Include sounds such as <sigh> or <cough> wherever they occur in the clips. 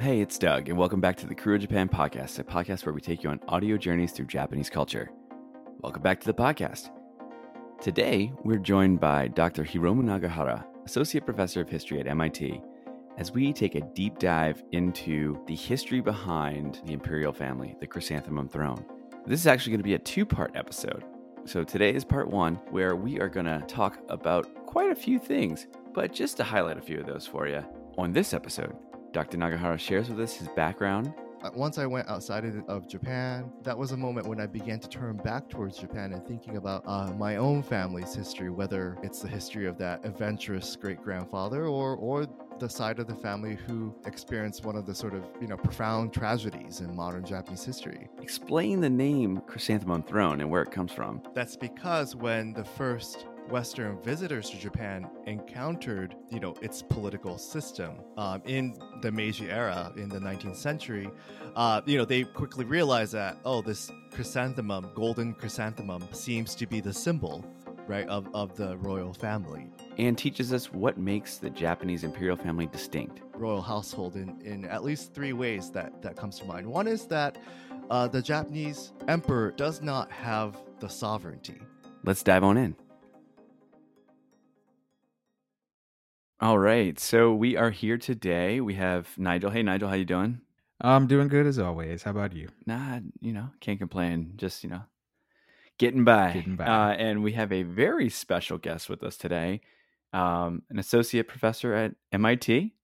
Hey, it's Doug, and welcome back to the of Japan podcast, a podcast where we take you on audio journeys through Japanese culture. Welcome back to the podcast. Today, we're joined by Dr. Hiromu Nagahara, Associate Professor of History at MIT, as we take a deep dive into the history behind the imperial family, the Chrysanthemum throne. This is actually going to be a two part episode. So, today is part one, where we are going to talk about quite a few things, but just to highlight a few of those for you. On this episode, Dr. Nagahara shares with us his background. Uh, Once I went outside of, of Japan, that was a moment when I began to turn back towards Japan and thinking about uh, my own family's history, whether it's the history of that adventurous great grandfather or, or the side of the family who experienced one of the sort of you know profound tragedies in modern Japanese history. Explain the name Chrysanthemum Throne and where it comes from. That's because when the first Western visitors to Japan encountered, you know, its political system um, in the Meiji era in the 19th century, uh, you know, they quickly realized that oh, this chrysanthemum, golden chrysanthemum, seems to be the symbol, right, of of the royal family, and teaches us what makes the Japanese imperial family distinct. royal household in in at least three ways that that comes to mind. One is that uh, the Japanese emperor does not have the sovereignty. Let's dive on in. All right, so we are here today. We have Nigel. Hey, Nigel, how you doing? I'm doing good as always. How about you? Nah, you know, can't complain. Just you know, getting by. Getting by. Uh, and we have a very special guest with us today, um, an associate professor at MIT,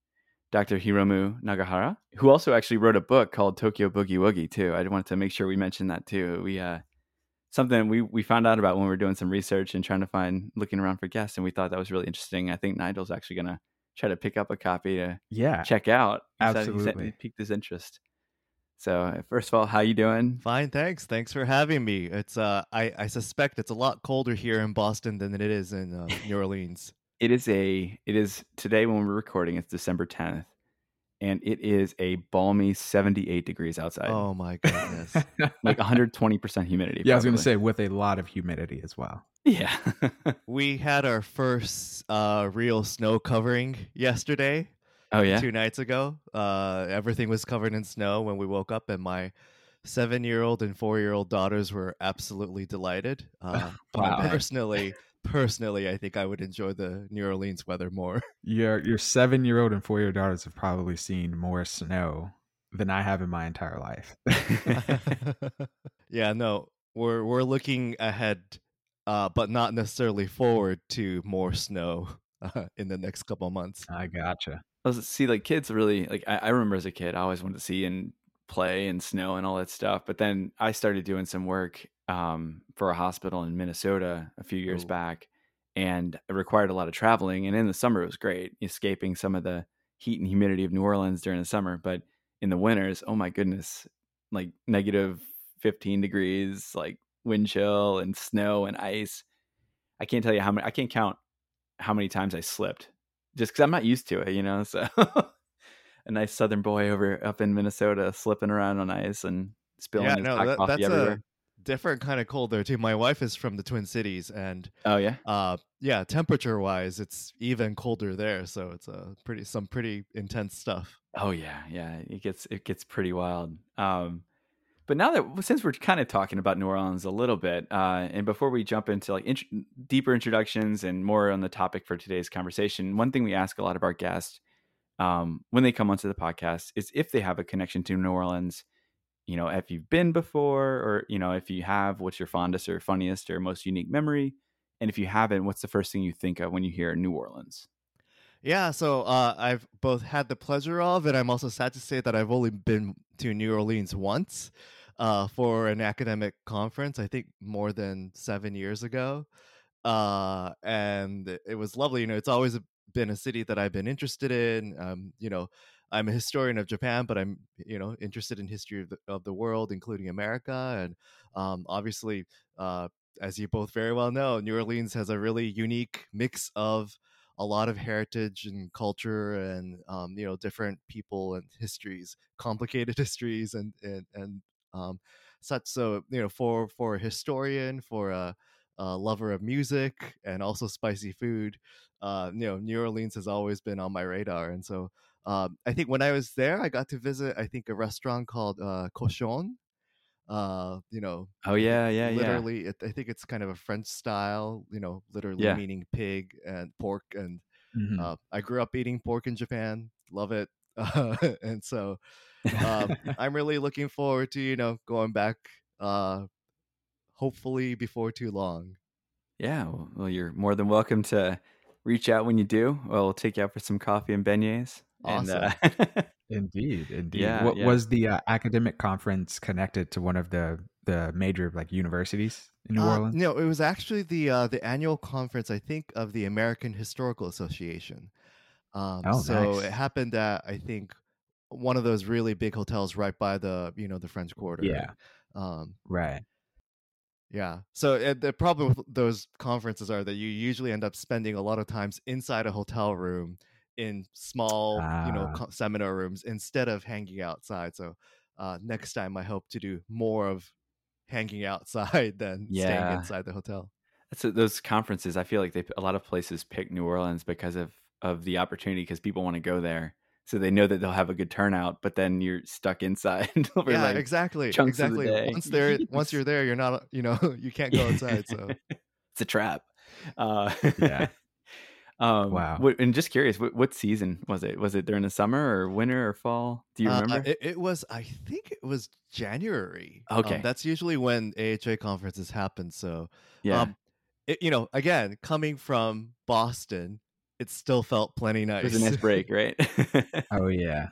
Dr. Hiromu Nagahara, who also actually wrote a book called Tokyo Boogie Woogie too. I wanted to make sure we mentioned that too. We uh, something we we found out about when we were doing some research and trying to find looking around for guests, and we thought that was really interesting. I think Nigel's actually gonna try to pick up a copy to Yeah, check out. He said- he said absolutely. He piqued his interest. So first of all, how you doing? Fine, thanks. Thanks for having me. It's uh, I I suspect it's a lot colder here in Boston than it is in uh, New <laughs> Orleans. It is a it is today when we're recording, it's December 10th, and it is a balmy 78 degrees outside. Oh my goodness. <laughs> Like 120% humidity. yeah, I was going to say with a lot of humidity as well. Yeah. <laughs> we had our first uh real snow covering yesterday. oh yeah. Two nights ago. Uh, everything was covered in snow when we woke up, and my seven-year-old and four-year-old daughters were absolutely delighted. Uh, <laughs> Wow. Personally, personally, I think I would enjoy the New Orleans weather more. <laughs> Your your seven year old and four year old daughters have probably seen more snow than I have in my entire life. <laughs> yeah, no, we're we're looking ahead, uh, but not necessarily forward to more snow uh, in the next couple months. I gotcha. I was see like kids really like I, I remember as a kid I always wanted to see and play and snow and all that stuff. But then I started doing some work um, for a hospital in Minnesota a few years Ooh. back, and it required a lot of traveling. And in the summer it was great, escaping some of the heat and humidity of New Orleans during the summer. But in the winters, oh my goodness, like negative fifteen degrees, like wind chill and snow and ice. I can't tell you how many. I can't count how many times I slipped just because I'm not used to it, you know. <laughs> So a nice Southern boy over up in Minnesota slipping around on ice and spilling yeah, his no, that, that's everywhere. a different kind of cold there too. My wife is from the Twin Cities, and Oh yeah, uh, yeah, temperature wise, it's even colder there. So it's a pretty some pretty intense stuff. oh yeah, yeah. It gets it gets pretty wild. Um, but now that since we're kind of talking about New Orleans a little bit, uh, and before we jump into like int- deeper introductions and more on the topic for today's conversation, one thing we ask a lot of our guests um, when they come onto the podcast is if they have a connection to New Orleans. You know, if you've been before, or you know, if you have, what's your fondest or funniest or most unique memory? And if you haven't, what's the first thing you think of when you hear New Orleans? Yeah, so uh, I've both had the pleasure of, and I'm also sad to say that I've only been to New Orleans once uh, for an academic conference. I think more than seven years ago, uh, and it was lovely. You know, it's always been a city that I've been interested in. Um, you know, I'm a historian of Japan, but I'm you know interested in history of the, of the world, including America, and um, obviously, uh, as you both very well know, New Orleans has a really unique mix of a lot of heritage and culture and um, you know different people and histories complicated <laughs> histories and and, and um, such so you know for for a historian for a a lover of music and also spicy food, uh, you know, New Orleans has always been on my radar. And so um, I think when I was there, I got to visit, I think, a restaurant called uh, Cochon. Uh, you know, Oh yeah, yeah, yeah. literally, it, I think it's kind of a French style, you know, literally Yeah. meaning pig and pork. And Mhm. uh, I grew up eating pork in Japan, love it. Uh, <laughs> and so um, <laughs> I'm really looking forward to, you know, going back, uh, hopefully before too long. Yeah, well, well, you're more than welcome to reach out when you do. Well, we'll take you out for some coffee and beignets. And, uh, <laughs> Indeed, indeed. Yeah, what yeah. was the uh, academic conference connected to one of the the major like universities in New Uh, Orleans? No, it was actually the uh, the annual conference, I think, of the American Historical Association. Um, Oh, so nice. it happened at I think one of those really big hotels right by the you know the French Quarter. Yeah. Um, Right. yeah. So uh, the problem with those conferences are that you usually end up spending a lot of times inside a hotel room in small, you know, Ah. co- seminar rooms instead of hanging outside. So uh, next time, I hope to do more of hanging outside <laughs> than staying inside the hotel. That's those conferences. I feel like they a lot of places pick New Orleans because of of the opportunity because people want to go there, so they know that they'll have a good turnout. But then you're stuck inside. <laughs> yeah, like, exactly, the exactly. day. Once there, once you're <laughs> there, you're not, you know, you can't go outside. So it's a trap. Uh, Yeah. Um, Wow. what- and just curious, what, what season was it? Was it during the summer or winter or fall? Do you Uh, remember? it, it was, I think it was January. Okay. um, that's usually when AHA conferences happen. So yeah. Um, it, you know, again, coming from Boston, it still felt plenty nice. it was a nice break, right? <laughs> <laughs> Oh yeah.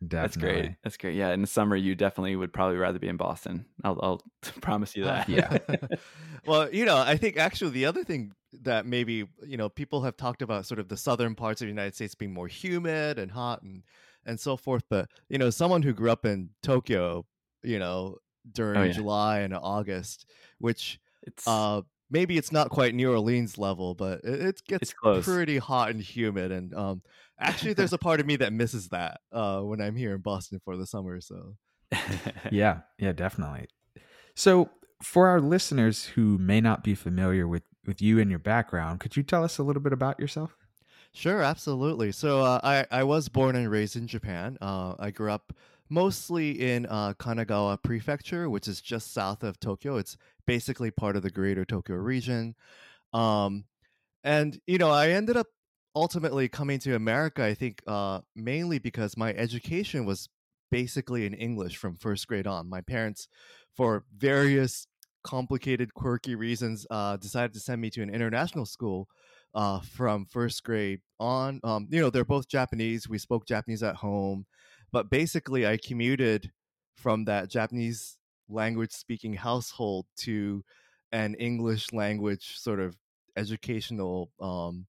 That's great. That's great. Yeah, in the summer, you definitely would probably rather be in Boston. I'll, I'll <laughs> promise you that. Yeah. <laughs> <laughs> well, you know, I think actually the other thing that maybe you know people have talked about sort of the southern parts of the United States being more humid and hot and and so forth. But you know, someone who grew up in Tokyo, you know, during Oh, yeah. July and August, which it's uh maybe it's not quite New Orleans level, but it, it gets It's close. pretty hot and humid. And um, actually, there's a <laughs> part of me that misses that uh, when I'm here in Boston for the summer. So <laughs> Yeah, yeah, definitely. So, for our listeners who may not be familiar with with you and your background, could you tell us a little bit about yourself? sure, absolutely. So uh, I I was born and raised in Japan. Uh, I grew up mostly in uh, Kanagawa Prefecture, which is just south of Tokyo. It's basically part of the Greater Tokyo region. Um, and you know, I ended up ultimately coming to America. I think uh, mainly because my education was basically in English from first grade on. My parents, for various complicated, quirky reasons, uh, decided to send me to an international school uh, from first grade on. Um, you know, they're both Japanese. We spoke Japanese at home, but basically, I commuted from that Japanese language speaking household to an English language sort of educational um,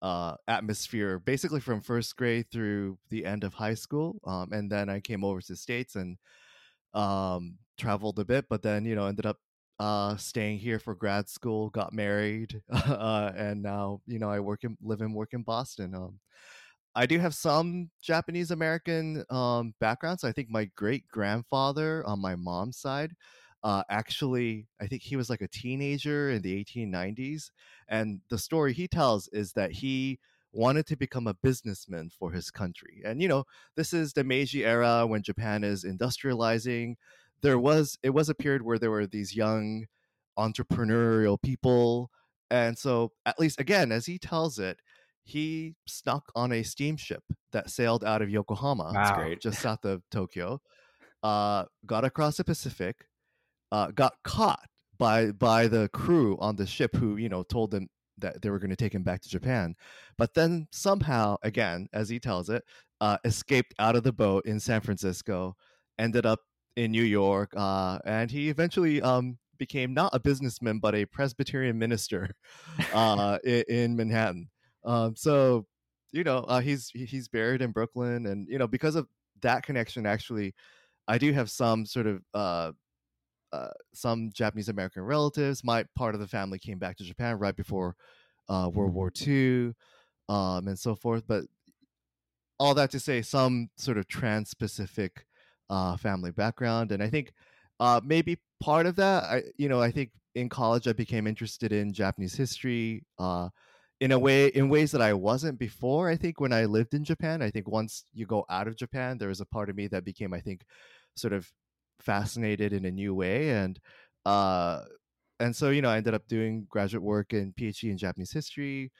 uh, atmosphere, basically from first grade through the end of high school. Um, and then I came over to the States and um, traveled a bit, but then, you know, ended up uh, staying here for grad school, got married, <laughs> uh, and now, you know, I work in, live and work in Boston. Um, I do have some Japanese American um, background. So I think my great grandfather on my mom's side, uh, actually, I think he was like a teenager in the 1890s. And the story he tells is that he wanted to become a businessman for his country. And, you know, this is the Meiji era when Japan is industrializing. There was, it was a period where there were these young entrepreneurial people. And so, at least again, as he tells it, he snuck on a steamship that sailed out of Yokohama, That's Wow. great. just <laughs> south of Tokyo, uh, got across the Pacific, uh, got caught by by the crew on the ship who you know told them that they were going to take him back to Japan, but then somehow, again, as he tells it, uh, escaped out of the boat in San Francisco, ended up in New York, uh, and he eventually um, became not a businessman but a Presbyterian minister <laughs> uh, in, in Manhattan. Um, so you know uh, he's he's buried in Brooklyn, and you know because of that connection, actually, I do have some sort of uh, uh, some Japanese American relatives. My part of the family came back to Japan right before uh, World War II, um, and so forth. But all that to say, some sort of trans-Pacific uh, family background, and I think uh, maybe part of that, I you know, I think in college I became interested in Japanese history. In a way in ways that I wasn't before. I think when I lived in Japan, I think once you go out of Japan, there was a part of me that became, I think, sort of fascinated in a new way. And uh and so, you know, I ended up doing graduate work in PhD in Japanese history.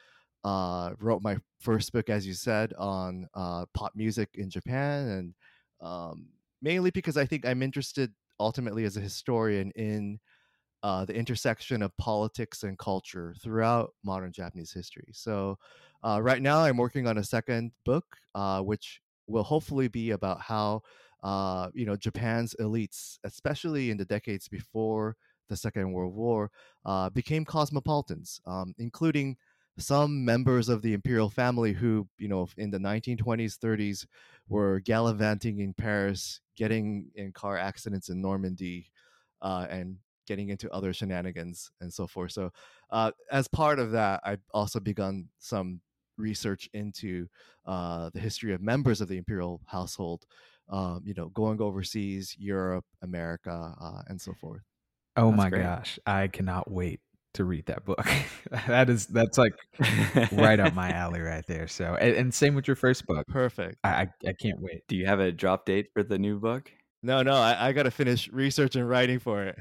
Uh, wrote my first book, as you said, on uh, pop music in Japan, and um, mainly because I think I'm interested ultimately as a historian in uh, the intersection of politics and culture throughout modern Japanese history. So, uh, right now, I'm working on a second book, uh, which will hopefully be about how uh, you know Japan's elites, especially in the decades before the Second World War, uh, became cosmopolitans, um, including some members of the imperial family who, you know, in the 1920s, 30s, were gallivanting in Paris, getting in car accidents in Normandy, uh, and getting into other shenanigans and so forth. So, uh, as part of that, I've also begun some research into uh, the history of members of the imperial household. Um, you know, going overseas, Europe, America, uh, and so forth. Oh that's my great. gosh, I cannot wait to read that book. <laughs> that is <laughs> that's like right up my alley right there. So, and, and same with your first book. Perfect. I, I, I can't wait. Do you have a drop date for the new book? No, no, I, I got to finish research and writing for it.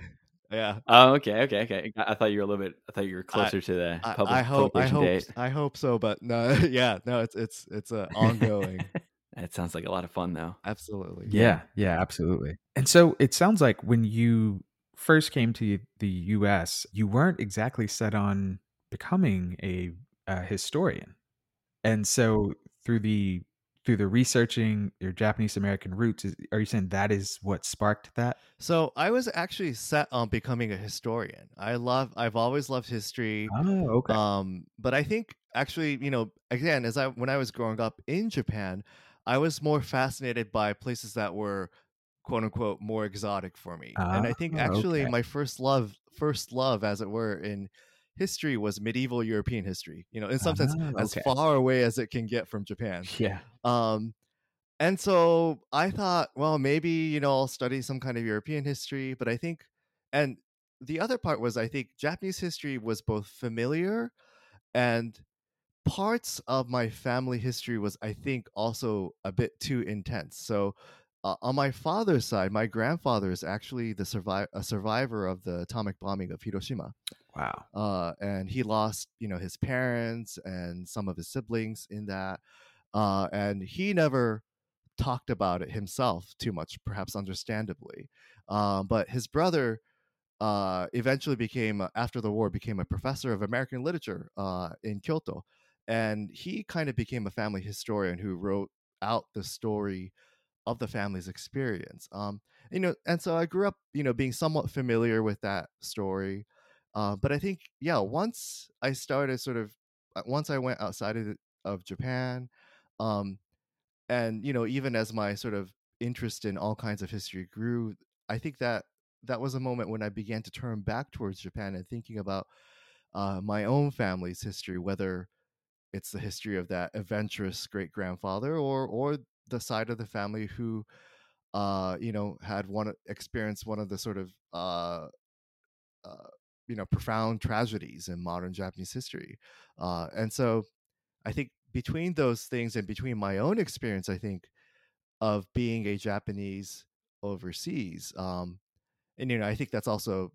Yeah. Oh, okay, okay, okay. I thought you were a little bit. I thought you were closer I, to the public, I, hope. I hope. Date. I hope so, but no. <laughs> Yeah, no. It's it's it's a ongoing. <laughs> It sounds like a lot of fun, though. Absolutely. Yeah, yeah, absolutely. And so it sounds like when you first came to the U.S., you weren't exactly set on becoming a, a historian, and so through the through the researching your Japanese American roots, is, are you saying that is what sparked that? So I was actually set on becoming a historian. I love, I've always loved history. Oh, okay. Um, but I think actually, you know, again, as I when I was growing up in Japan, I was more fascinated by places that were quote unquote more exotic for me. and I think ah, actually okay. my first love, first love, as it were, in history was medieval European history. You know, in some sense, Ah, as far away as it can get from Japan. Yeah. Um, and so I thought, well, maybe you know I'll study some kind of European history. But I think, and the other part was I think Japanese history was both familiar and parts of my family history was I think also a bit too intense. So uh, on my father's side, my grandfather is actually the survive a survivor of the atomic bombing of Hiroshima. Wow. Uh, and he lost, you know, his parents and some of his siblings in that. Uh, and he never talked about it himself too much, perhaps understandably. Um, but his brother uh, eventually became, after the war, became a professor of American literature uh, in Kyoto, and he kind of became a family historian who wrote out the story of the family's experience. Um, you know, and so I grew up, you know, being somewhat familiar with that story. Uh, but I think, yeah, once I started sort of, uh, once I went outside of, of Japan, um, and you know, even as my sort of interest in all kinds of history grew, I think that that was a moment when I began to turn back towards Japan and thinking about uh, my own family's history, whether it's the history of that adventurous great grandfather or or the side of the family who uh you know had one experienced one of the sort of uh, uh you know profound tragedies in modern japanese history uh and so i think between those things and between my own experience i think of being a japanese overseas um and you know i think that's also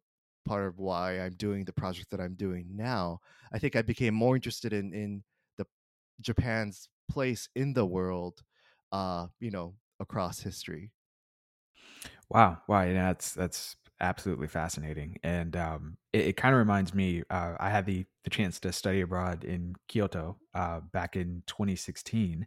part of why i'm doing the project that i'm doing now i think i became more interested in in the japan's place in the world uh, you know, across history. Wow. Wow. Yeah, that's that's absolutely fascinating. And um, it, it kind of reminds me, uh, I had the, the chance to study abroad in Kyoto uh, back in 2016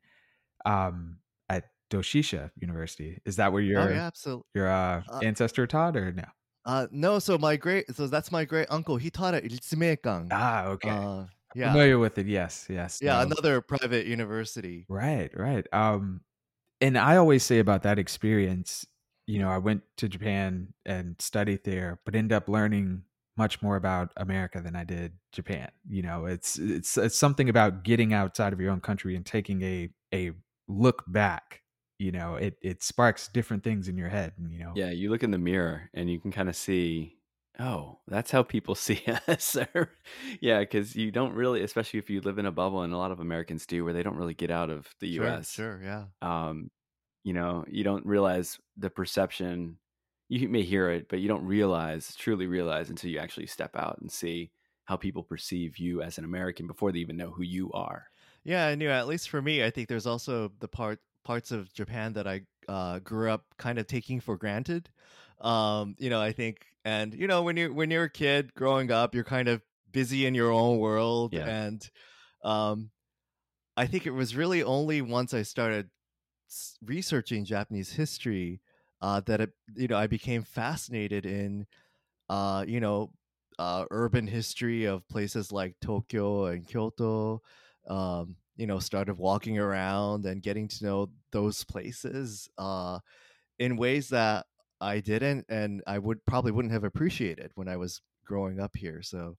um, at Doshisha University. Is that where Oh your yeah, absolutely. your uh, Uh, ancestor taught or no? uh, no, so my great, so that's my great uncle. He taught at Ritsumeikan. Ah, okay. Uh, yeah, Familiar with it. Yes. Yes. yeah, No. another private university. Right, right. Um, and I always say about that experience, you know, I went to Japan and studied there, but ended up learning much more about America than I did Japan. You know, it's it's it's something about getting outside of your own country and taking a a look back. You know, it it sparks different things in your head. You know, Yeah, you look in the mirror and you can kind of see Oh, that's how people <laughs> see us. yeah, because you don't really, especially if you live in a bubble, and a lot of Americans do, where they don't really get out of the Sure, U.S. sure, yeah. Um, you know, you don't realize the perception. You may hear it, but you don't realize, truly realize, until you actually step out and see how people perceive you as an American before they even know who you are. Yeah, I knew. At least for me, I think there's also the part parts of Japan that I uh, grew up kind of taking for granted. Um, you know, I think, and you know, when you're when you're a kid growing up, you're kind of busy in your own world, Yeah. and um, I think it was really only once I started s- researching Japanese history uh, that it, you know I became fascinated in uh, you know uh, urban history of places like Tokyo and Kyoto. Um, you know, started walking around and getting to know those places uh, in ways that I didn't, and I would probably wouldn't have appreciated when I was growing up here. So,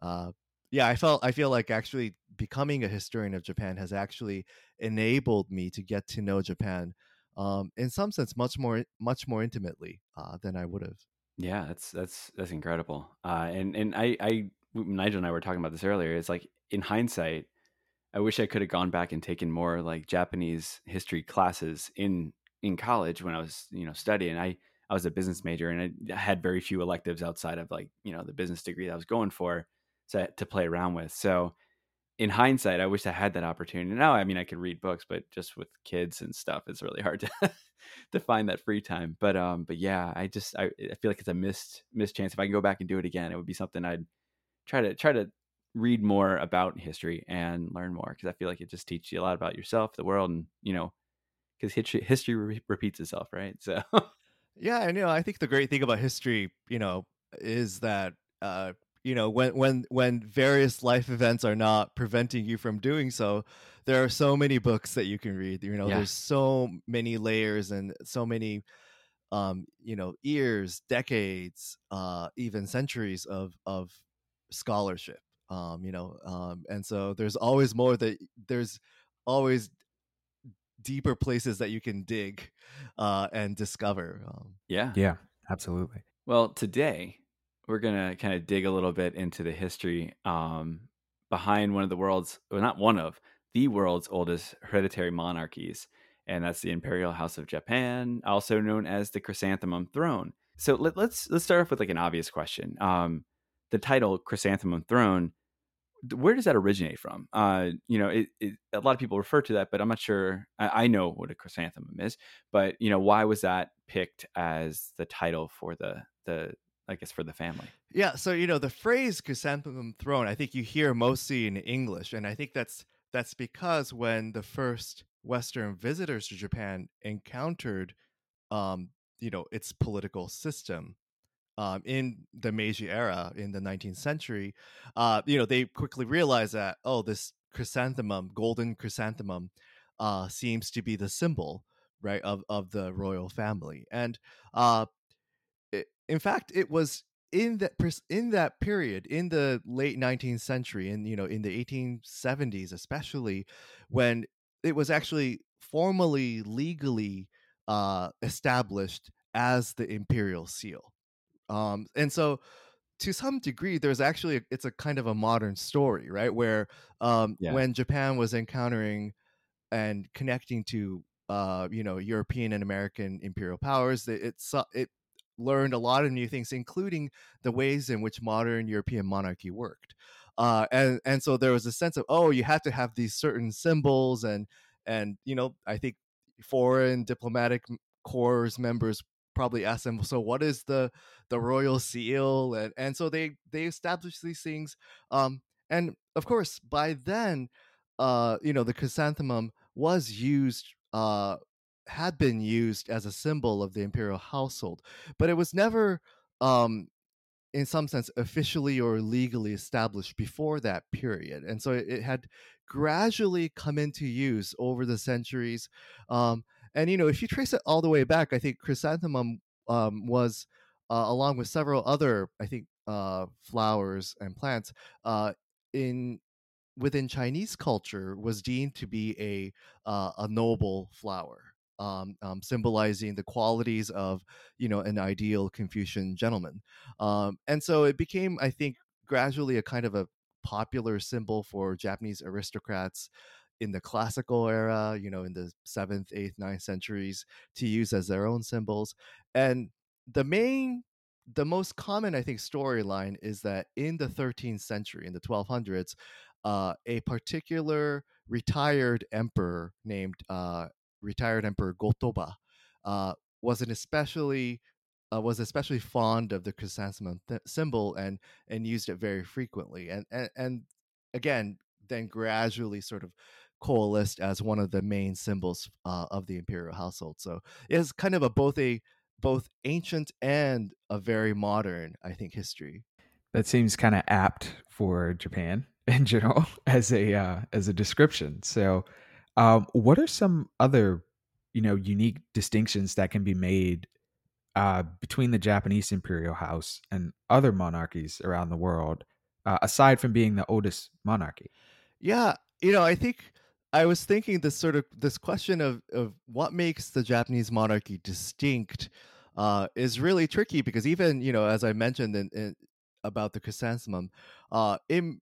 uh, yeah, I felt I feel like actually becoming a historian of Japan has actually enabled me to get to know Japan um, in some sense much more much more intimately uh, than I would have. Yeah, that's that's that's incredible. Uh, and and I I Nigel and I were talking about this earlier. It's like in hindsight, I wish I could have gone back and taken more like Japanese history classes in in college when I was you know studying. I I was a business major and I had very few electives outside of like you know the business degree that I was going for so, to play around with. So in hindsight, I wish I had that opportunity. Now, I mean, I could read books, but just with kids and stuff, it's really hard to <laughs> to find that free time. But um, but yeah, I just I, I feel like it's a missed missed chance. If I can go back and do it again, it would be something I'd try to try to read more about history and learn more because I feel like it just teaches you a lot about yourself, the world, and you know, because history history re- repeats itself, right? So <laughs> Yeah, and you know, I think the great thing about history, you know, is that uh, you know, when when when various life events are not preventing you from doing so, there are so many books that you can read. You know, Yeah. there's so many layers and so many um, you know, years, decades, uh, even centuries of of scholarship. Um, you know, um, and so there's always more that there's always deeper places that you can dig uh, and discover. Um, yeah, Yeah, absolutely. Well, today we're gonna kind of dig a little bit into the history um, behind one of the world's, well, not one of the world's oldest hereditary monarchies, and that's the Imperial House of Japan, also known as the Chrysanthemum Throne. So let, let's let's start off with like an obvious question. Um, the title Chrysanthemum Throne, th- where does that originate from? Uh, you know, it, it, a lot of people refer to that, but I'm not sure. I, I know what a chrysanthemum is, but you know, why was that picked as the title for the the I guess for the family? Yeah, so you know the phrase chrysanthemum throne, I think you hear mostly in English, and I think that's that's because when the first Western visitors to Japan encountered, um, you know, its political system, um, in the Meiji era in the 19th century, uh, you know, they quickly realized that oh, this chrysanthemum, golden chrysanthemum, uh, seems to be the symbol, right, of of the royal family, and uh, i- in fact, it was in that in that period in the late 19th century and you know in the 1870s especially when it was actually formally legally uh established as the imperial seal um and so to some degree there's actually a, it's a kind of a modern story right where um Yeah. when japan was encountering and connecting to uh, you know European and American imperial powers. It it, it learned a lot of new things, including the ways in which modern European monarchy worked. Uh, and and so there was a sense of oh, you have to have these certain symbols and and you know I think foreign diplomatic corps members probably asked them so what is the the royal seal? and and so they they established these things um and of course by then uh you know the chrysanthemum was used uh had been used as a symbol of the imperial household but it was never um in some sense officially or legally established before that period and so it, it had gradually come into use over the centuries um and you know if you trace it all the way back i think chrysanthemum um was uh, along with several other i think uh flowers and plants uh in within Chinese culture was deemed to be a uh, a noble flower. um, um, symbolizing the qualities of you know an ideal Confucian gentleman. Um, and so it became, I think, gradually a kind of a popular symbol for Japanese aristocrats in the classical era, you know, in the seventh, eighth, ninth centuries to use as their own symbols. And the main the most common, I think, storyline is that in the 13th century, in the 1200s, uh, a particular retired emperor named uh, retired emperor Gotoba uh, was an especially uh, was especially fond of the chrysanthemum th- symbol and and used it very frequently and, and and again then gradually sort of coalesced as one of the main symbols uh, of the imperial household so it's kind of a both a both ancient and a very modern i think history that seems kind of apt for japan <laughs> in general as a uh, as a description. So, um, what are some other you know unique distinctions that can be made uh, between the Japanese imperial house and other monarchies around the world, uh, aside from being the oldest monarchy? Yeah, you know, I think I was thinking this sort of this question of of what makes the Japanese monarchy distinct uh, is really tricky because even you know, as I mentioned in, in about the chrysanthemum, uh, in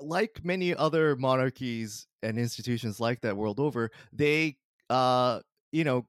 like many other monarchies and institutions like that world over, they uh you know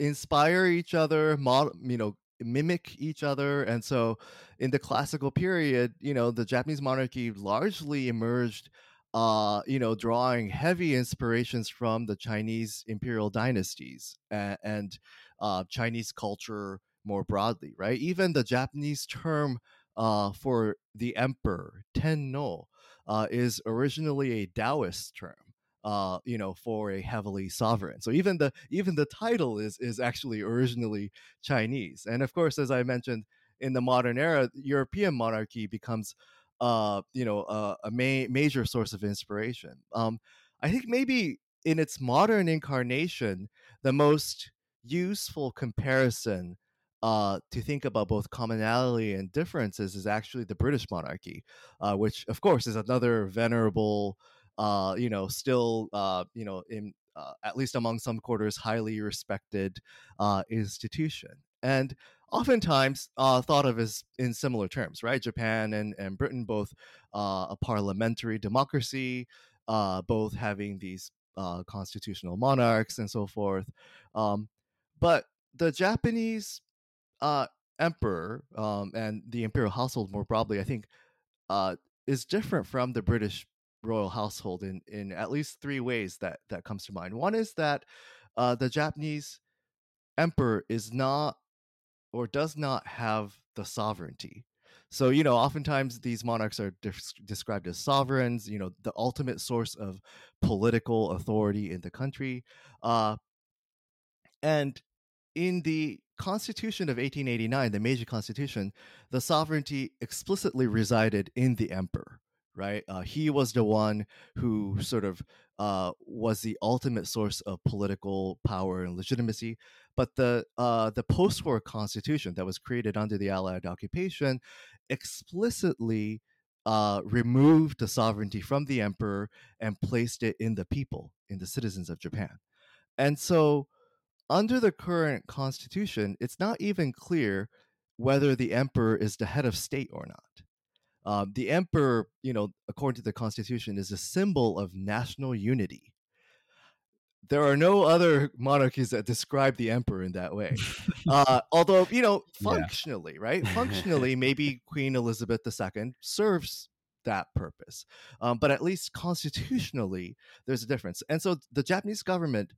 inspire each other, mod- you know mimic each other. And so in the classical period you know the japanese monarchy largely emerged uh you know drawing heavy inspirations from the chinese imperial dynasties and, and uh chinese culture more broadly right even the japanese term uh for the emperor tenno uh, is originally a Taoist term. Uh, you know, for a heavily sovereign. So even the even the title is is actually originally Chinese. And of course, as I mentioned, in the modern era, European monarchy becomes, uh, you know, uh, a ma- major source of inspiration. Um, I think maybe in its modern incarnation, the most useful comparison uh, to think about both commonality and differences is actually the British monarchy, uh, which of course is another venerable, uh, you know, still, uh, you know, in uh, at least among some quarters, highly respected uh, institution, and oftentimes thought of as in similar terms, right? Japan and, and Britain both a parliamentary democracy, both having these constitutional monarchs and so forth. Um, but the Japanese uh, emperor um, and the imperial household more broadly, I think, uh, is different from the British royal household in in at least three ways that that comes to mind. One is that uh, the Japanese emperor is not or does not have the sovereignty. So, you know, oftentimes these monarchs are de- described as sovereigns, you know, the ultimate source of political authority in the country. Uh, and in the Constitution of 1889, the Meiji Constitution, the sovereignty explicitly resided in the emperor. Right, uh, he was the one who sort of uh, was the ultimate source of political power and legitimacy. But the uh, the post-war constitution that was created under the Allied occupation explicitly uh, removed the sovereignty from the emperor and placed it in the people, in the citizens of Japan. And so under the current constitution, it's not even clear whether the emperor is the head of state or not. Um, the emperor, you know, according to the constitution, is a symbol of national unity. There are no other monarchies that describe the emperor in that way. Uh, <laughs> although, you know, functionally, yeah. right? <laughs> Functionally, maybe Queen Elizabeth II serves that purpose. Um, but at least constitutionally, there's a difference. And so the Japanese government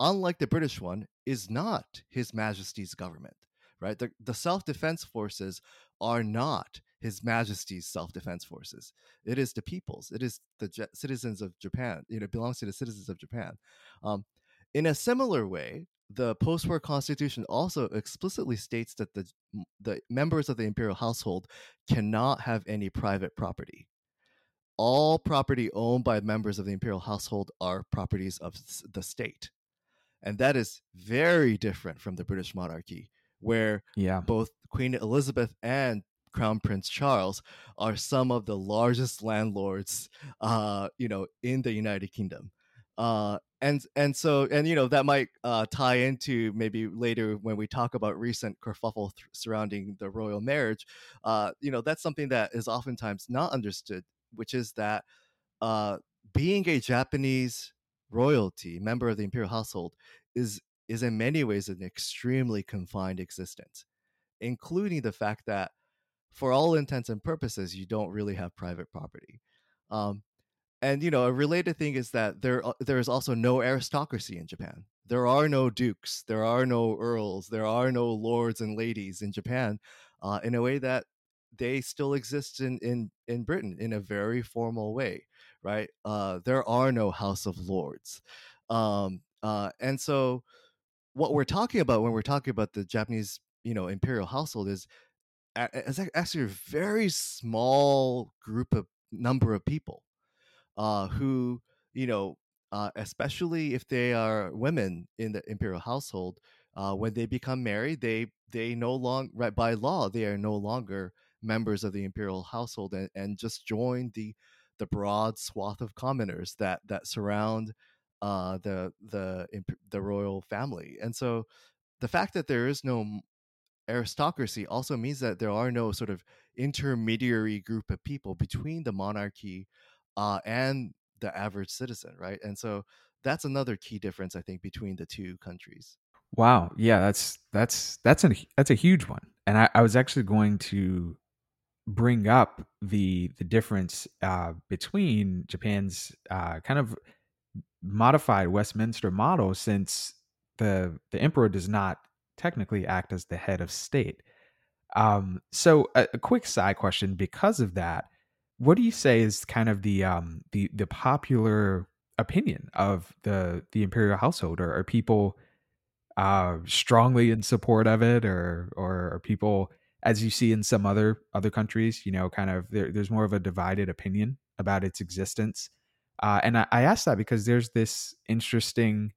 unlike the British one, is not His Majesty's government, right? The, the self defense forces are not His Majesty's self defense forces. It is the people's, it is the je- citizens of Japan, you know, it belongs to the citizens of Japan. Um, in a similar way, the post-war constitution also explicitly states that the the members of the imperial household cannot have any private property. All property owned by members of the imperial household are properties of the state. And that is very different from the British monarchy, where yeah. both Queen Elizabeth and Crown Prince Charles are some of the largest landlords, uh, you know, in the United Kingdom. Uh, and and so and you know that might uh, tie into maybe later when we talk about recent kerfuffle th- surrounding the royal marriage. Uh, you know that's something that is oftentimes not understood, which is that uh, being a Japanese royalty member of the imperial household is is in many ways an extremely confined existence, including the fact that for all intents and purposes you don't really have private property. Um, and you know a related thing is that there uh, there is also no aristocracy in Japan. There are no dukes, there are no earls, there are no lords and ladies in Japan, uh, in a way that they still exist in in in Britain in a very formal way, right? Uh, there are no House of Lords, um, uh, and so what we're talking about when we're talking about the Japanese, you know, imperial household is it's actually a very small group of number of people uh, who you know, uh, especially if they are women in the imperial household, uh, when they become married, they they no longer right by law they are no longer members of the imperial household and, and just join the the broad swath of commoners that that surround uh, the the the royal family. And so the fact that there is no aristocracy also means that there are no sort of intermediary group of people between the monarchy uh, and the average citizen, right? And so that's another key difference, I think, between the two countries. Wow, yeah, that's that's that's a that's a huge one, and I, I was actually going to bring up the the difference uh, between Japan's uh, kind of modified Westminster model, since the the emperor does not technically act as the head of state. Um, so, a, a quick side question because of that what do you say is kind of the um the the popular opinion of the the imperial household? Or are people uh strongly in support of it? Or or are people as you see in some other other countries you know kind of there, there's more of a divided opinion about its existence? Uh, and I, I ask that because there's this interesting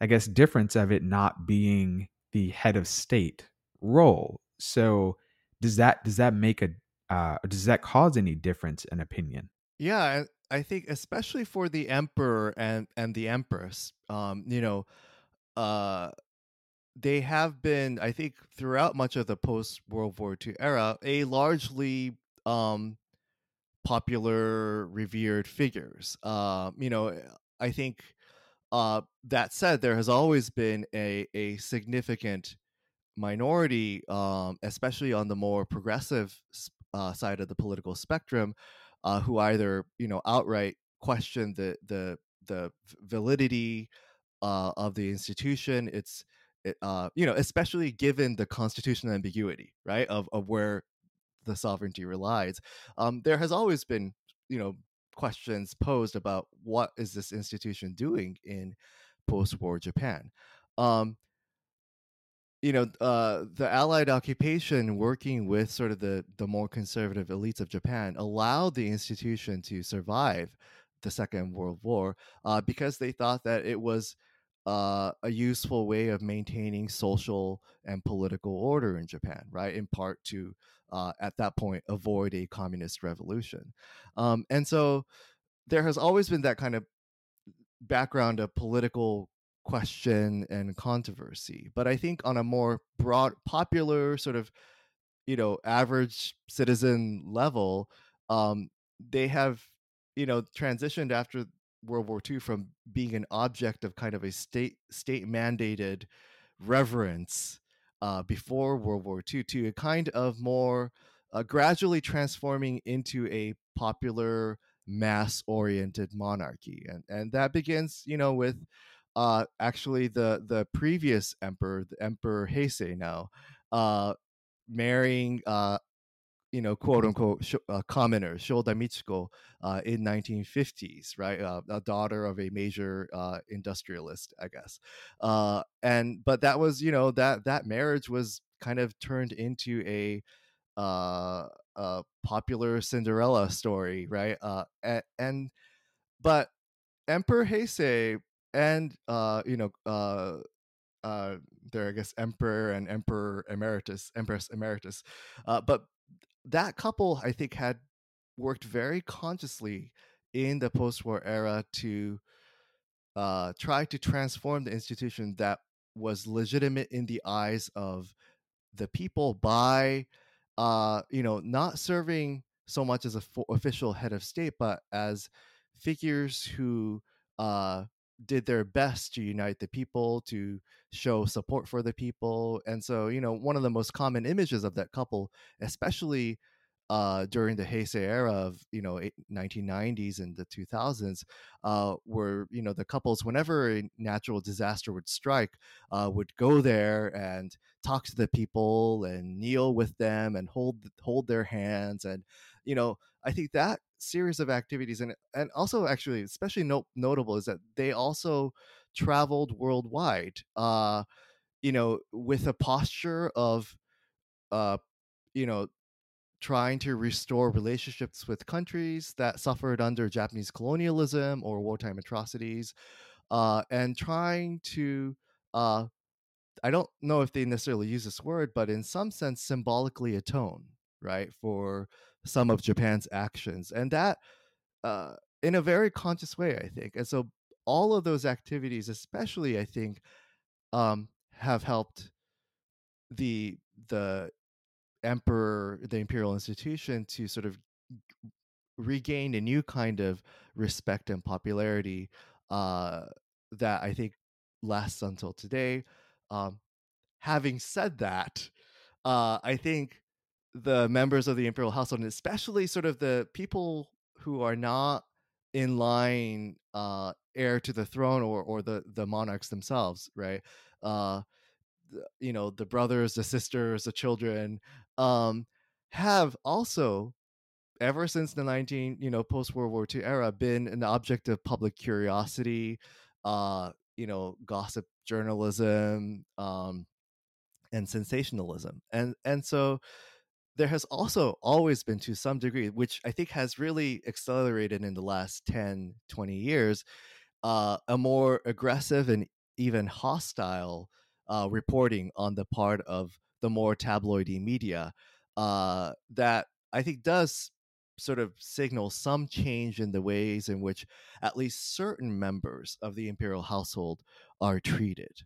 i guess difference of it not being the head of state role so does that does that make a uh, does that cause any difference in opinion? Yeah, I think especially for the emperor and and the empress, um, you know, uh, they have been, I think, throughout much of the post World War II era, a largely um, popular, revered figures. Uh, you know, I think uh, that said, there has always been a a significant minority, um, especially on the more progressive uh, side of the political spectrum uh, who either you know outright question the the the validity uh, of the institution. It's it, uh, you know especially given the constitutional ambiguity right of of where the sovereignty relies. Um, there has always been you know questions posed about what is this institution doing in post-war Japan. Um, you know, uh, the Allied occupation, working with sort of the the more conservative elites of Japan, allowed the institution to survive the Second World War uh, because they thought that it was uh, a useful way of maintaining social and political order in Japan, right? In part to, uh, at that point, avoid a communist revolution. Um, and so there has always been that kind of background of political question and controversy. But I think on a more broad, popular sort of, you know, average citizen level, um, they have, you know, transitioned after World War II from being an object of kind of a state state mandated reverence uh, before World War II to a kind of more uh, gradually transforming into a popular mass oriented monarchy. And and that begins you know with uh, actually the the previous emperor, the Emperor Heisei now, uh, marrying uh, you know, quote unquote, sh- uh, commoners, Shoda Michiko, uh, in 1950s, right? Uh, a daughter of a major uh, industrialist, I guess. Uh, and but that was, you know, that that marriage was kind of turned into a, uh, a popular Cinderella story, right? And, and but Emperor Heisei and you know, uh, there I guess emperor and emperor emeritus, empress emeritus. Uh, but that couple, I think, had worked very consciously in the post-war era to uh, tried to transform the institution that was legitimate in the eyes of the people by uh, you know not serving so much as a official head of state, but as figures who uh, did their best to unite the people, to show support for the people. And so, you know, one of the most common images of that couple, especially uh, during the Heisei era of you know 1990s and the 2000s, uh, were you know the couples whenever a natural disaster would strike, uh, would go there and talk to the people and kneel with them and hold hold their hands and you know I think that series of activities and and also actually especially no, notable is that they also traveled worldwide. Uh, you know, with a posture of uh, you know trying to restore relationships with countries that suffered under Japanese colonialism or wartime atrocities, uh, and trying to, uh, I don't know if they necessarily use this word, but in some sense, symbolically atone, right, for some of Japan's actions. And that, uh, in a very conscious way, I think. And so all of those activities, especially, I think, um, have helped the the emperor, the imperial institution, to sort of regain a new kind of respect and popularity uh, that I think lasts until today. Um, having said that, uh, I think the members of the imperial household, and especially sort of the people who are not in line uh, heir to the throne or or the the monarchs themselves, right? Uh, you know the brothers the sisters the children um have also ever since the 19 you know post world war ii era been an object of public curiosity uh you know gossip journalism um and sensationalism and and so there has also always been to some degree which i think has really accelerated in the last 10 20 years uh, a more aggressive and even hostile uh, reporting on the part of the more tabloidy media uh, that I think does sort of signal some change in the ways in which at least certain members of the imperial household are treated.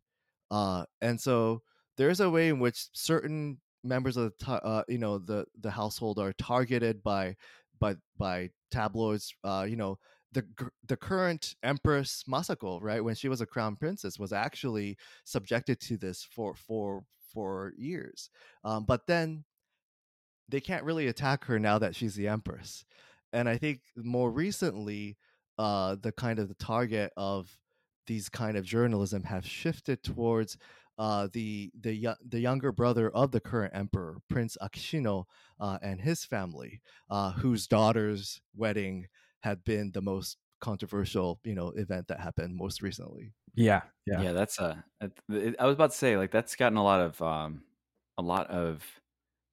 Uh, and so there's a way in which certain members of the uh, you know the the household are targeted by by by tabloids uh, you know the the current Empress Masako, right, when she was a crown princess, was actually subjected to this for for for years. Um, but then they can't really attack her now that she's the empress. And I think more recently, uh, the kind of the target of these kind of journalism have shifted towards uh, the the the younger brother of the current emperor, Prince Akishino, uh, and his family, uh, whose daughter's wedding had been the most controversial, you know, event that happened most recently. Yeah, yeah, yeah. That's a. I was about to say like that's gotten a lot of um, a lot of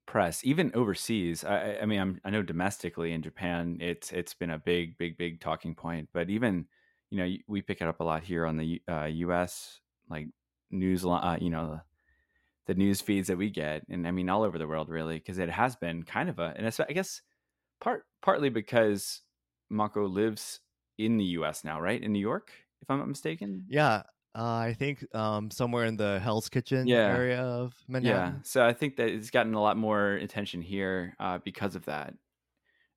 press, even overseas. I, I mean, I'm, I know domestically in Japan, it's it's been a big, big, big talking point. But even you know, we pick it up a lot here on the uh, U.S. like news, uh, you know, the news feeds that we get, and I mean all over the world really, because it has been kind of a, and I guess part partly because Mako lives in the U.S. now, right? In New York, if I'm not mistaken. Yeah, uh, I think um, somewhere in the Hell's Kitchen yeah. area of Manhattan. Yeah, so I think that it's gotten a lot more attention here uh, because of that.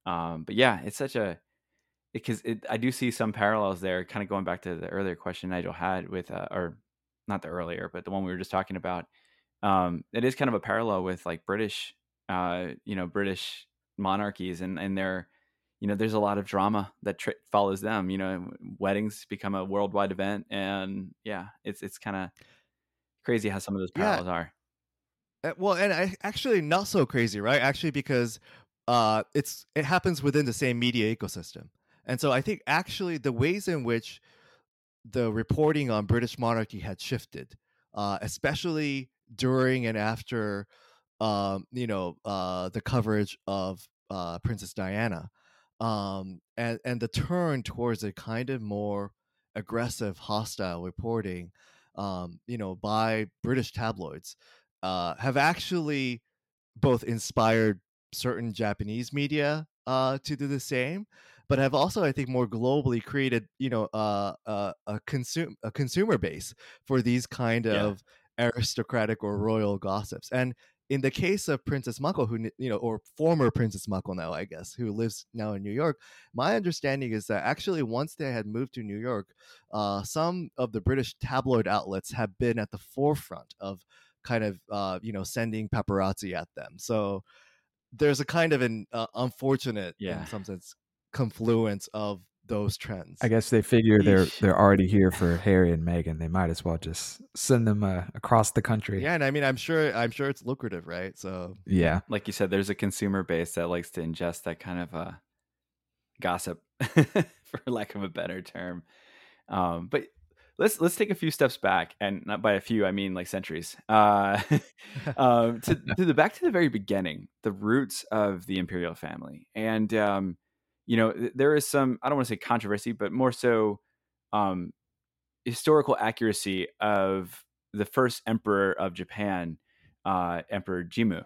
Um, but yeah, it's such a because it, I do see some parallels there. Kind of going back to the earlier question Nigel had with, uh, or not the earlier, but the one we were just talking about. Um, it is kind of a parallel with like British, uh, you know, British monarchies and and their you know there's a lot of drama that tr- follows them you know weddings become a worldwide event and yeah it's it's kind of crazy how some of those parallels yeah. are uh, well and I, actually not so crazy right actually because uh it's it happens within the same media ecosystem and so i think actually the ways in which the reporting on british monarchy had shifted uh especially during and after um you know uh the coverage of uh princess diana. Um, and and the turn towards a kind of more aggressive, hostile reporting, um, you know, by British tabloids, uh, have actually both inspired certain Japanese media uh, to do the same, but have also, I think, more globally created, you know, uh, uh, a consume a consumer base for these kind Yeah. of aristocratic or royal gossips. And in the case of Princess Mako, who you know, or former Princess Mako now, I guess, who lives now in New York, my understanding is that actually once they had moved to New York, uh, some of the British tabloid outlets have been at the forefront of kind of uh, you know sending paparazzi at them. So there's a kind of an uh, unfortunate, Yeah. in some sense, confluence of those trends. I guess they figure they're they're already here for Harry and Meghan. They might as well just send them uh, across the country. Yeah, and I mean, I'm sure, I'm sure it's lucrative, right? So Yeah. like you said, there's a consumer base that likes to ingest that kind of uh, gossip, <laughs> for lack of a better term. Um, but let's let's take a few steps back, and not by a few, I mean like centuries. Uh, <laughs> um, to, to the back to the very beginning, the roots of the imperial family, and um, you know, there is some I don't want to say controversy, but more so um, historical accuracy of the first emperor of Japan, uh, Emperor Jimmu,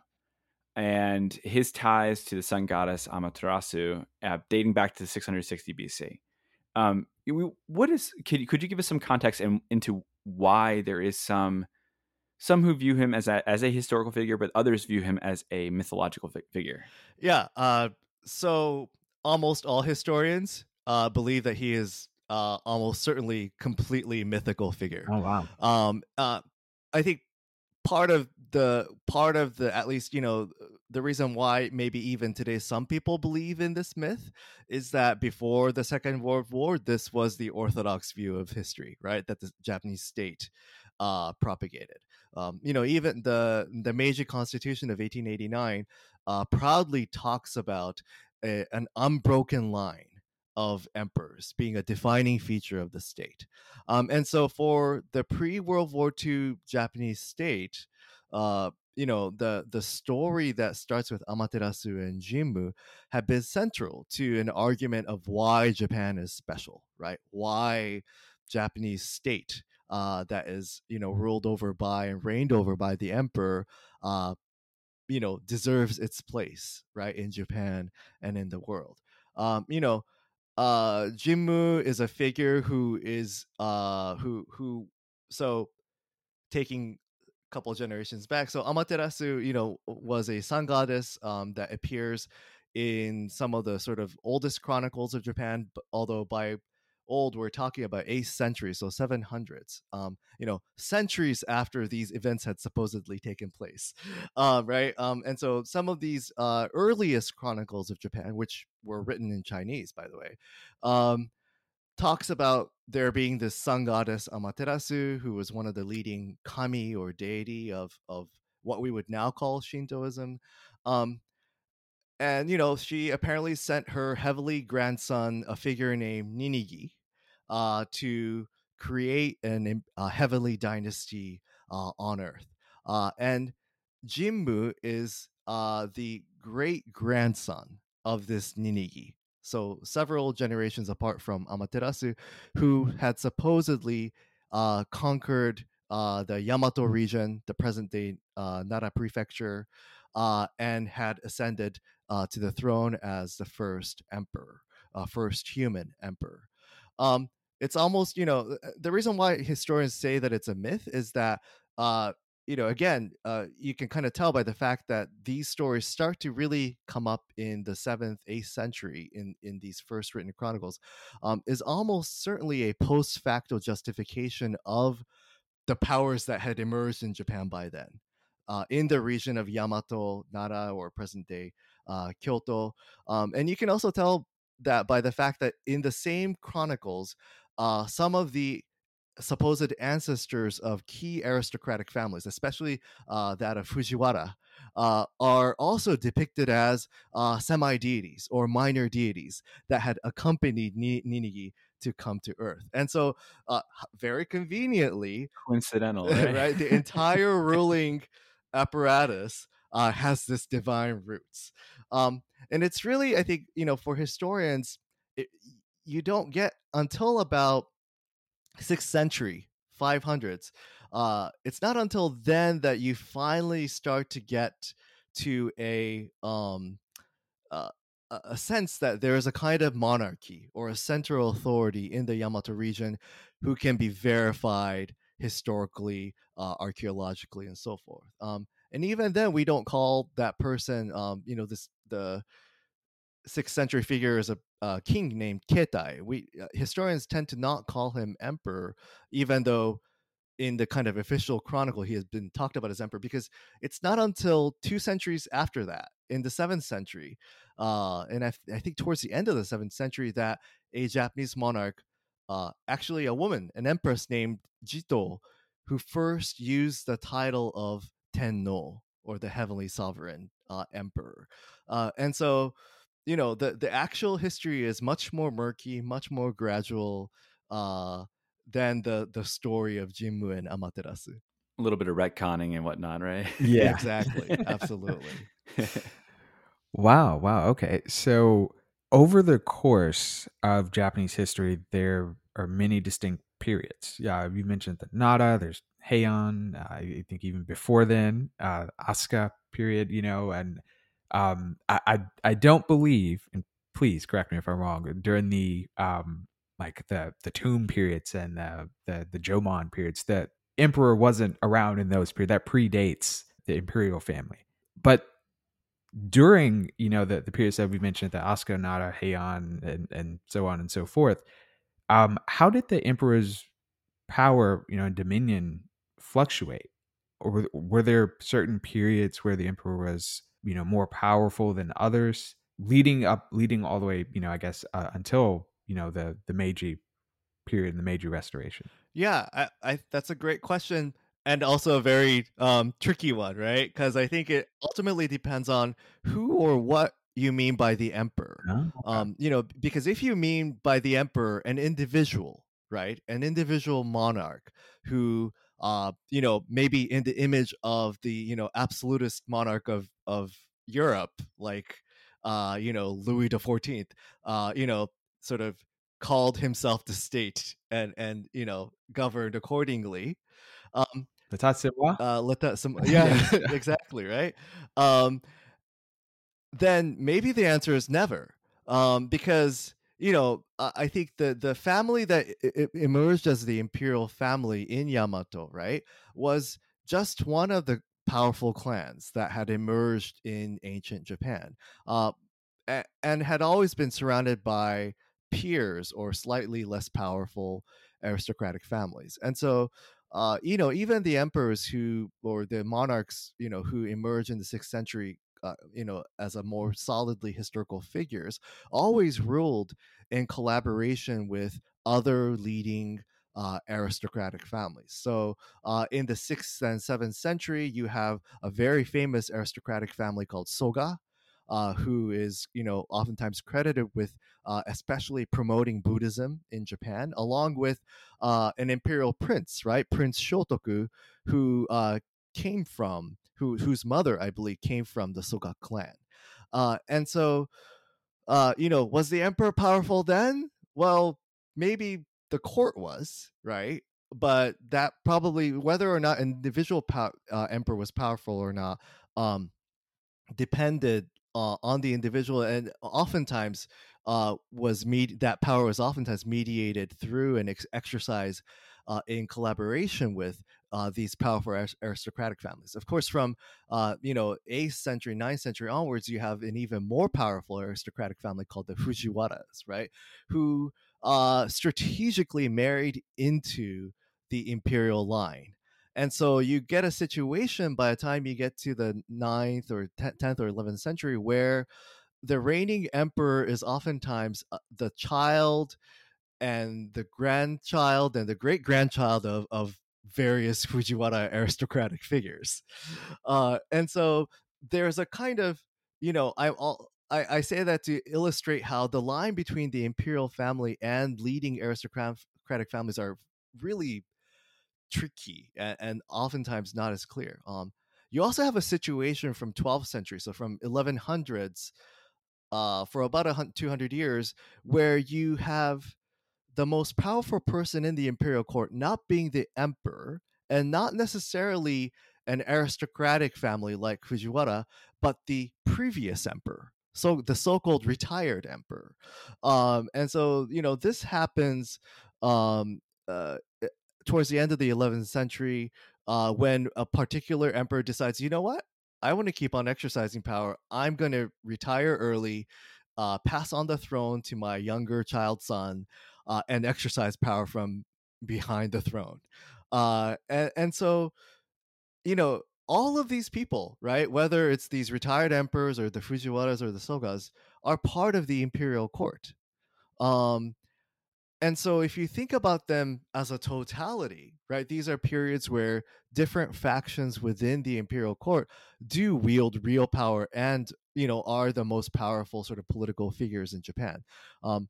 and his ties to the sun goddess Amaterasu, uh, dating back to 660 BC. Um, what is? Could you, could you give us some context in, into why there is some some who view him as a as a historical figure, but others view him as a mythological fi- figure? yeah, uh, so almost all historians uh, believe that he is uh, almost certainly completely mythical figure. Oh wow. um uh i think part of the part of the at least you know the reason why maybe even today some people believe in this myth is that before the second world war this was the orthodox view of history right that the japanese state uh propagated um you know even the the meiji constitution of 1889 uh proudly talks about a, an unbroken line of emperors being a defining feature of the state um, and so for the pre World War II Japanese state, uh, you know, the the story that starts with Amaterasu and Jimmu have been central to an argument of why Japan is special, right? Why Japanese state uh, that is, you know, ruled over by and reigned over by the emperor, uh, you know, deserves its place, right, in Japan and in the world. Um, you know, uh Jinmu is a figure who is uh who who so taking a couple generations back so Amaterasu you know was a sun goddess um that appears in some of the sort of oldest chronicles of Japan although by old we're talking about 8th century so 700s um you know centuries after these events had supposedly taken place <laughs> um right? Um and so some of these uh earliest chronicles of Japan which were written in Chinese by the way um talks about there being this sun goddess Amaterasu who was one of the leading kami or deity of of what we would now call Shintoism um and you know she apparently sent her heavenly grandson a figure named Ninigi uh, to create an a heavenly dynasty uh, on Earth. Uh, and Jimmu is uh, the great grandson of this Ninigi. So several generations apart from Amaterasu, who had supposedly uh, conquered uh, the Yamato region, the present day uh, Nara prefecture, and had ascended to the throne as the first emperor, first human emperor. Um, it's almost, you know, uh, the reason why historians say that it's a myth is that, uh, you know, again, uh, you can kind of tell by the fact that these stories start to really come up in the seventh, eighth century in in these first written chronicles, um, is almost certainly a post facto justification of the powers that had emerged in Japan by then, uh, in the region of Yamato, Nara, or present day uh, Kyoto. Um, and you can also tell that by the fact that in the same chronicles, uh, some of the supposed ancestors of key aristocratic families, especially uh, that of Fujiwara, uh, are also depicted as uh, semi deities or minor deities that had accompanied Ni- Ninigi to come to Earth. And so, uh, very conveniently, Coincidental, <laughs> right? right? The entire ruling apparatus uh, has this divine roots, um, and it's really, I think, you know, for historians, it, you don't get until about sixth century, five hundreds. Uh, it's not until then that you finally start to get to a um, uh, a sense that there is a kind of monarchy or a central authority in the Yamato region who can be verified historically, uh, archaeologically, and so forth. Um, and even then, we don't call that person, um, you know, this the sixth century figure is a, a king named Keitai. We uh, historians tend to not call him emperor, even though in the kind of official chronicle he has been talked about as emperor because it's not until two centuries after that in the seventh century uh, and I, I, think towards the end of the seventh century that a japanese monarch uh, actually a woman an empress named jito who first used the title of tenno or the heavenly sovereign uh, emperor uh, and so you know the, the actual history is much more murky much more gradual uh, than the the story of Jinmu and Amaterasu. A little bit of retconning and whatnot, right? <laughs> Yeah, exactly, absolutely. <laughs> wow, wow. Okay, so over the course of Japanese history, there are many distinct periods. Yeah, you mentioned the Nara. There's Heian. Uh, I think even before then, uh, Asuka period. You know, and um, I, I I don't believe, and please correct me if I'm wrong. During the um, like the the tomb periods and the the the Jomon periods. The emperor wasn't around in those periods. That predates the imperial family. But during you know the the periods that we mentioned, the Asuka, Nara, Heian, and and so on and so forth. Um, how did the emperor's power, you know, and dominion fluctuate? Or were, were there certain periods where the emperor was, you know, more powerful than others, leading up, leading all the way, you know, I guess uh, until you know the the Meiji period, and the Meiji Restoration? Yeah, I, I that's a great question and also a very um, tricky one, right? Because I think it ultimately depends on who or what you mean by the emperor. Oh, okay. um, you know, because if you mean by the emperor an individual, right, an individual monarch who, uh, you know, maybe in the image of the you know absolutist monarch of of Europe, like, uh, you know, Louis the Fourteenth, uh, you know, sort of called himself the state and and you know governed accordingly. Um, uh, let that some <laughs> yeah <laughs> exactly right. Um, then maybe the answer is never, um, because you know I think the the family that emerged as the imperial family in Yamato right was just one of the powerful clans that had emerged in ancient Japan, uh, and had always been surrounded by peers or slightly less powerful aristocratic families. And so, uh, you know, even the emperors who, or the monarchs, you know, who emerge in the sixth century, uh, you know, as a more solidly historical figures, always ruled in collaboration with other leading uh, aristocratic families. So, uh, in the sixth and seventh century, you have a very famous aristocratic family called Soga, uh, who is you know oftentimes credited with uh, especially promoting Buddhism in Japan, along with uh, an imperial prince, right, Prince Shotoku, who uh, came from who whose mother I believe came from the Soga clan, uh, and so uh, you know was the emperor powerful then? Well, maybe the court was right but that probably whether or not an individual pow- uh, emperor was powerful or not um, depended uh, on the individual, and oftentimes uh, was med- that power was oftentimes mediated through an ex- exercise uh, in collaboration with uh, these powerful aristocratic families. Of course, from uh, you know eighth century, 9th century onwards, you have an even more powerful aristocratic family called the Fujiwaras, right? Who uh, strategically married into the imperial line and so you get a situation by the time you get to the 9th or 10th or 11th century where the reigning emperor is oftentimes uh, the child and the grandchild and the great grandchild of, of various <laughs> Fujiwara aristocratic figures. Uh, and so there's a kind of, you know, I all I, I say that to illustrate how the line between the imperial family and leading aristocratic families are really tricky and, and oftentimes not as clear. Um, you also have a situation from 12th century, so from 1100s, uh, for about a 200 years, where you have the most powerful person in the imperial court not being the emperor and not necessarily an aristocratic family like Fujiwara, but the previous emperor. so the so-called retired emperor. Um, and so you know this happens um, uh, eh, towards the end of the 11th century uh, when a particular emperor decides, you know what, I want to keep on exercising power. I'm going to retire early, uh, pass on the throne to my younger child son, uh, and exercise power from behind the throne. Uh, and, and so, you know, all of these people, right, whether it's these retired emperors or the Fujiwaras or the Sogas, are part of the imperial court. Um, and so if you think about them as a totality, right, these are periods where different factions within the imperial court do wield real power and, you know, are the most powerful sort of political figures in Japan. Um,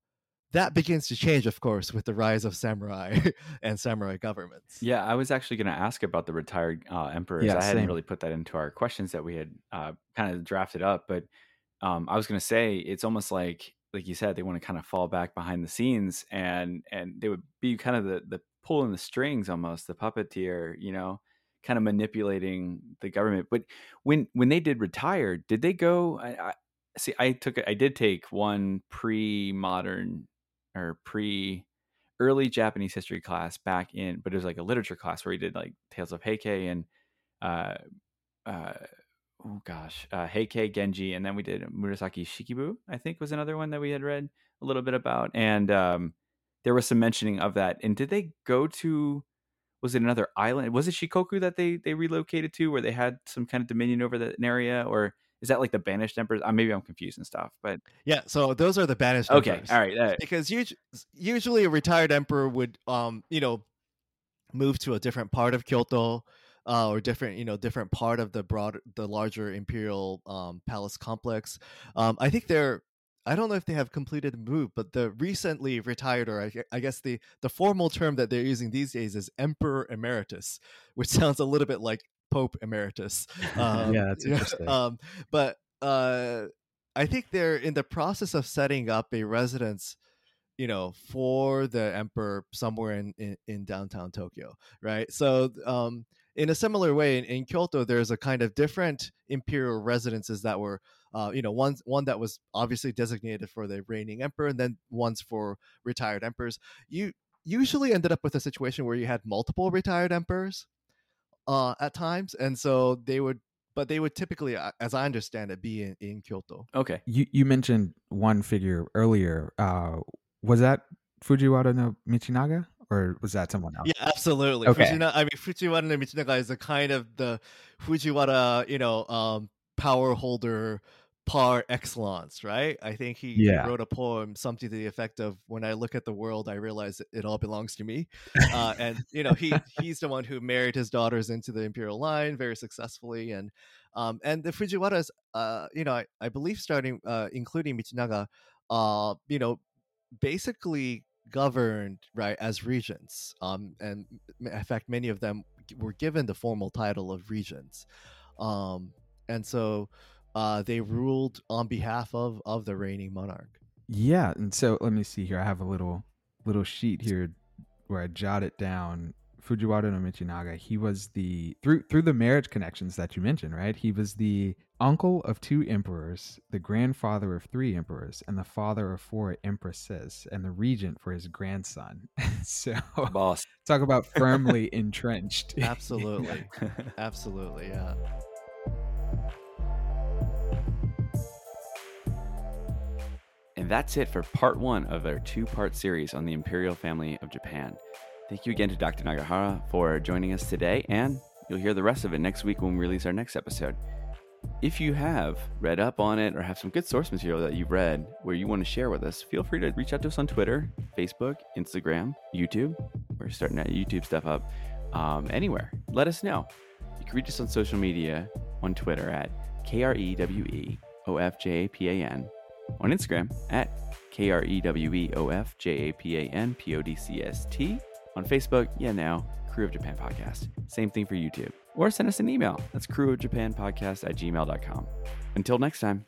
that begins to change, of course, with the rise of samurai <laughs> and samurai governments. Yeah, I was actually going to ask about the retired uh, emperors. Yeah, I hadn't really put that into our questions that we had uh, kind of drafted up, but um, I was going to say it's almost like, like you said, they want to kind of fall back behind the scenes, and and they would be kind of the the pulling the strings, almost the puppeteer, you know, kind of manipulating the government. But when when they did retire, did they go? I, I see. I took I did take one pre modern or pre early Japanese history class back in, but it was like a literature class where we did like Tales of Heike and uh, uh, oh gosh, uh, Heike Genji, and then we did Murasaki Shikibu. I think was another one that we had read a little bit about, and um, there was some mentioning of that. And did they go to? Was it another island? Was it Shikoku that they they relocated to, where they had some kind of dominion over that area, or is that like the banished emperors? Uh, maybe I'm confused and stuff, but Yeah, so those are the banished emperors. okay, emperors. all right. Uh, because usually, usually a retired emperor would um you know move to a different part of Kyoto uh, or different you know different part of the broad the larger imperial um, palace complex. Um, I think they're I don't know if they have completed the move, but the recently retired, or I, I guess the the formal term that they're using these days is Emperor Emeritus, which <laughs> sounds a little bit like Pope Emeritus. Um, Yeah, that's interesting. Um, but uh, I think they're in the process of setting up a residence you know for the emperor somewhere in, in, in downtown tokyo right so um in a similar way in, in kyoto there's a kind of different imperial residences that were uh, you know one one that was obviously designated for the reigning emperor and then ones for retired emperors. You usually ended up with a situation where you had multiple retired emperors uh at times and so they would but they would typically uh, as i understand it be in, in kyoto. Okay, You you mentioned one figure earlier. Uh, was that Fujiwara no Michinaga, or was that someone else? Yeah, absolutely. Okay. I mean, Fujiwara no Michinaga is a kind of the Fujiwara, you know, um, power holder par excellence, right? I think he, Yeah. wrote a poem, something to the effect of "When I look at the world, I realize it, it all belongs to me." Uh, and you know, he <laughs> he's the one who married his daughters into the imperial line very successfully, and um, and the Fujiwaras, uh, you know, I, I believe starting uh, including Michinaga, uh, you know, basically governed right as regents um and in fact many of them were given the formal title of regents um and so uh they ruled on behalf of of the reigning monarch Yeah, and so let me see here. I have a little little sheet here where I jotted down Fujiwara no Michinaga. He was the through through the marriage connections that you mentioned, right? He was the uncle of two emperors, the grandfather of three emperors, and the father of four empresses, and the regent for his grandson. <laughs> so boss. talk about <laughs> firmly entrenched. absolutely <laughs> absolutely yeah And that's it for part one of our two part series on the Imperial family of Japan. Thank you again to Dr. Nagahara for joining us today, and you'll hear the rest of it next week when we release our next episode. If you have read up on it or have some good source material that you've read where you want to share with us, feel free to reach out to us on Twitter, Facebook, Instagram, YouTube. We're starting that YouTube stuff up. Um, anywhere, let us know. You can reach us on social media on Twitter at K R E W E O F J A P A N, on Instagram at K R E W E O F J A P A N P O D C S T, on Facebook, yeah, now, Krewe of Japan Podcast. Same thing for YouTube. Or send us an email. That's kreweofjapanpodcast at gmail.com. Until next time.